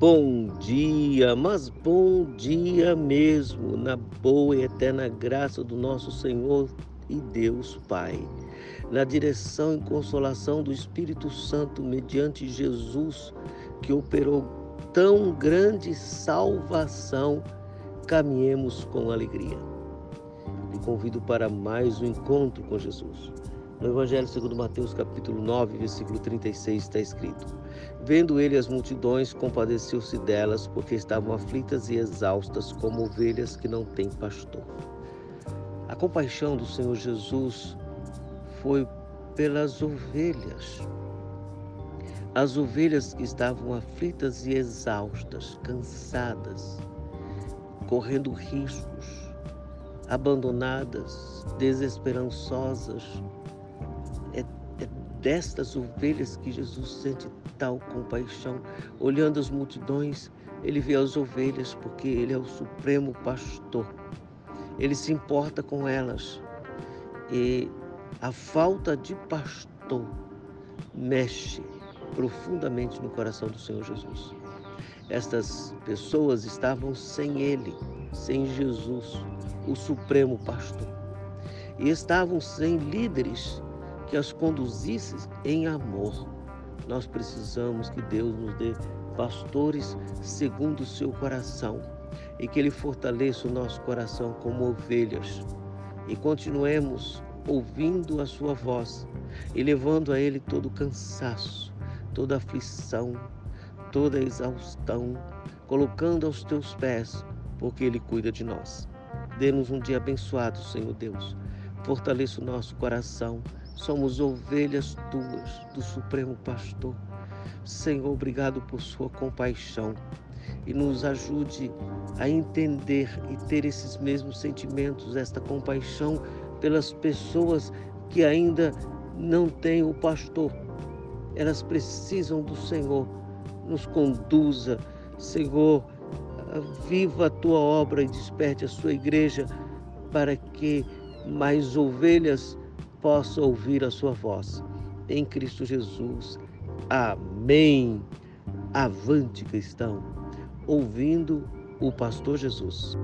Bom dia, mas bom dia mesmo, na boa e eterna graça do nosso Senhor e Deus Pai, na direção e consolação do Espírito Santo, mediante Jesus, que operou tão grande salvação, caminhemos com alegria. Lhe convido para mais um encontro com Jesus. No Evangelho segundo Mateus, capítulo 9, versículo 36, está escrito: Vendo ele as multidões, compadeceu-se delas, porque estavam aflitas e exaustas, como ovelhas que não têm pastor. A compaixão do Senhor Jesus foi pelas ovelhas. As ovelhas que estavam aflitas e exaustas, cansadas, correndo riscos, abandonadas, desesperançosas, é, é destas ovelhas que Jesus sente tal compaixão. Olhando as multidões, ele vê as ovelhas porque ele é o supremo pastor. Ele se importa com elas. E a falta de pastor mexe profundamente no coração do Senhor Jesus. Estas pessoas estavam sem ele, sem Jesus, o supremo pastor. E estavam sem líderes que as conduzisse em amor. Nós precisamos que Deus nos dê pastores segundo o seu coração e que Ele fortaleça o nosso coração como ovelhas e continuemos ouvindo a Sua voz e levando a Ele todo cansaço, toda aflição, toda exaustão, colocando aos Teus pés, porque Ele cuida de nós. Dê-nos um dia abençoado, Senhor Deus. Fortaleça o nosso coração Somos ovelhas tuas, do Supremo Pastor. Senhor, obrigado por sua compaixão e nos ajude a entender e ter esses mesmos sentimentos, esta compaixão pelas pessoas que ainda não têm o pastor. Elas precisam do Senhor. Nos conduza, Senhor, viva a tua obra e desperte a sua igreja para que mais ovelhas possa ouvir a sua voz. Em Cristo Jesus. Amém. Avante, cristão, ouvindo o pastor Jesus.